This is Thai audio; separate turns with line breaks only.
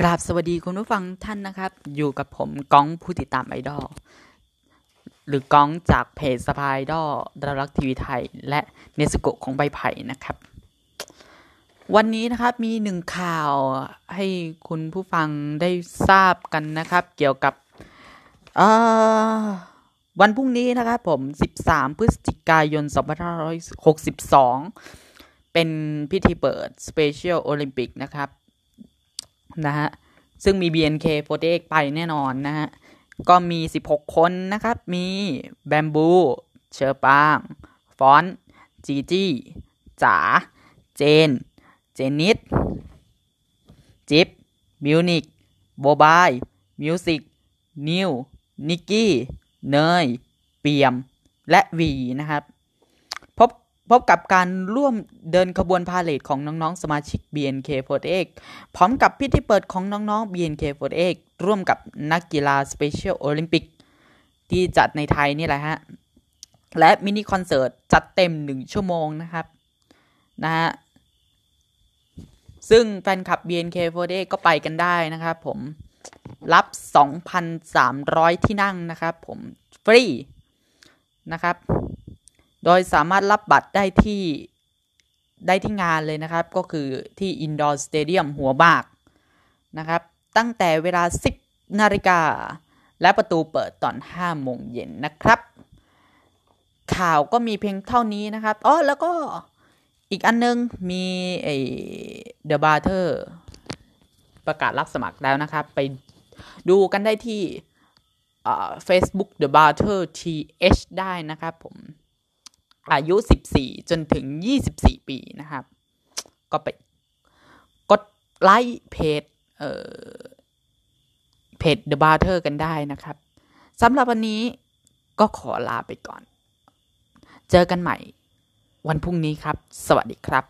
กราบสวัสดีคุณผู้ฟังท่านนะครับ อยู่กับผมก้องผู้ติดตามไอดอลหรือก้องจากเพจสปายดอลดารักทีวีไทย และเนสโกของใบไผ่นะครับ วันนี้นะครับมีหนึ่งข่าวให้คุณผู้ฟังได้ทราบกันนะครับ เกี่ยวกับวันพรุ่งนี้นะครับผม 13 พฤศจิกายน 2562 เป็นพิธีเปิด Special Olympic นะครับ นะฮะ ซึ่งมี BNK48 ไปแน่นอนนะฮะ ก็มี 16 คนนะครับ มีแบมบู เฌอปราง ฟ้อนด์ จีจี้จ๋า เจน เจนนิษฐ์ จิ๊บมิวนิค โมบายล์ มิวสิค นิว นิกี้ เนย เปี่ยม และวีนะครับ พบกับการร่วมเดินขบวนพาเหรดของน้องๆ สมาชิก BNK48 พร้อมกับพิธีเปิดของน้องๆ BNK48 ร่วมกับนักกีฬา Special Olympic ที่จัดในไทยนี่แหละฮะ และมินิคอนเสิร์ตจัดเต็มหนึ่งชั่วโมงนะครับ นะฮะ ซึ่งแฟนคลับ BNK48 ก็ไปกันได้นะครับผม รับ 2,300 ที่นั่งนะครับผม ฟรี นะครับ โดยสามารถรับบัตรได้ที่ได้ที่งานเลยนะครับ ก็คือที่ Indoor Stadium หัวหมากนะครับ ตั้งแต่เวลา 10นาฬิกา และประตูเปิดตอน5โมงเย็นนะครับ ข่าวก็มีเพียงเท่านี้นะครับ อ๋อ แล้วก็อีกอันนึง มีไอ้The Barter ประกาศรับสมัครแล้วนะครับ ไปดูกันได้ที่เฟซบุ๊ก The Barter TH ได้นะครับผม อายุ 14 จนถึง 24 ปีนะครับ ก็ไปกดไลค์เพจเอ่อเพจ The Barter กันได้นะครับสำหรับวันนี้ก็ขอลาไปก่อน เจอกันใหม่วันพรุ่งนี้ครับ สวัสดีครับ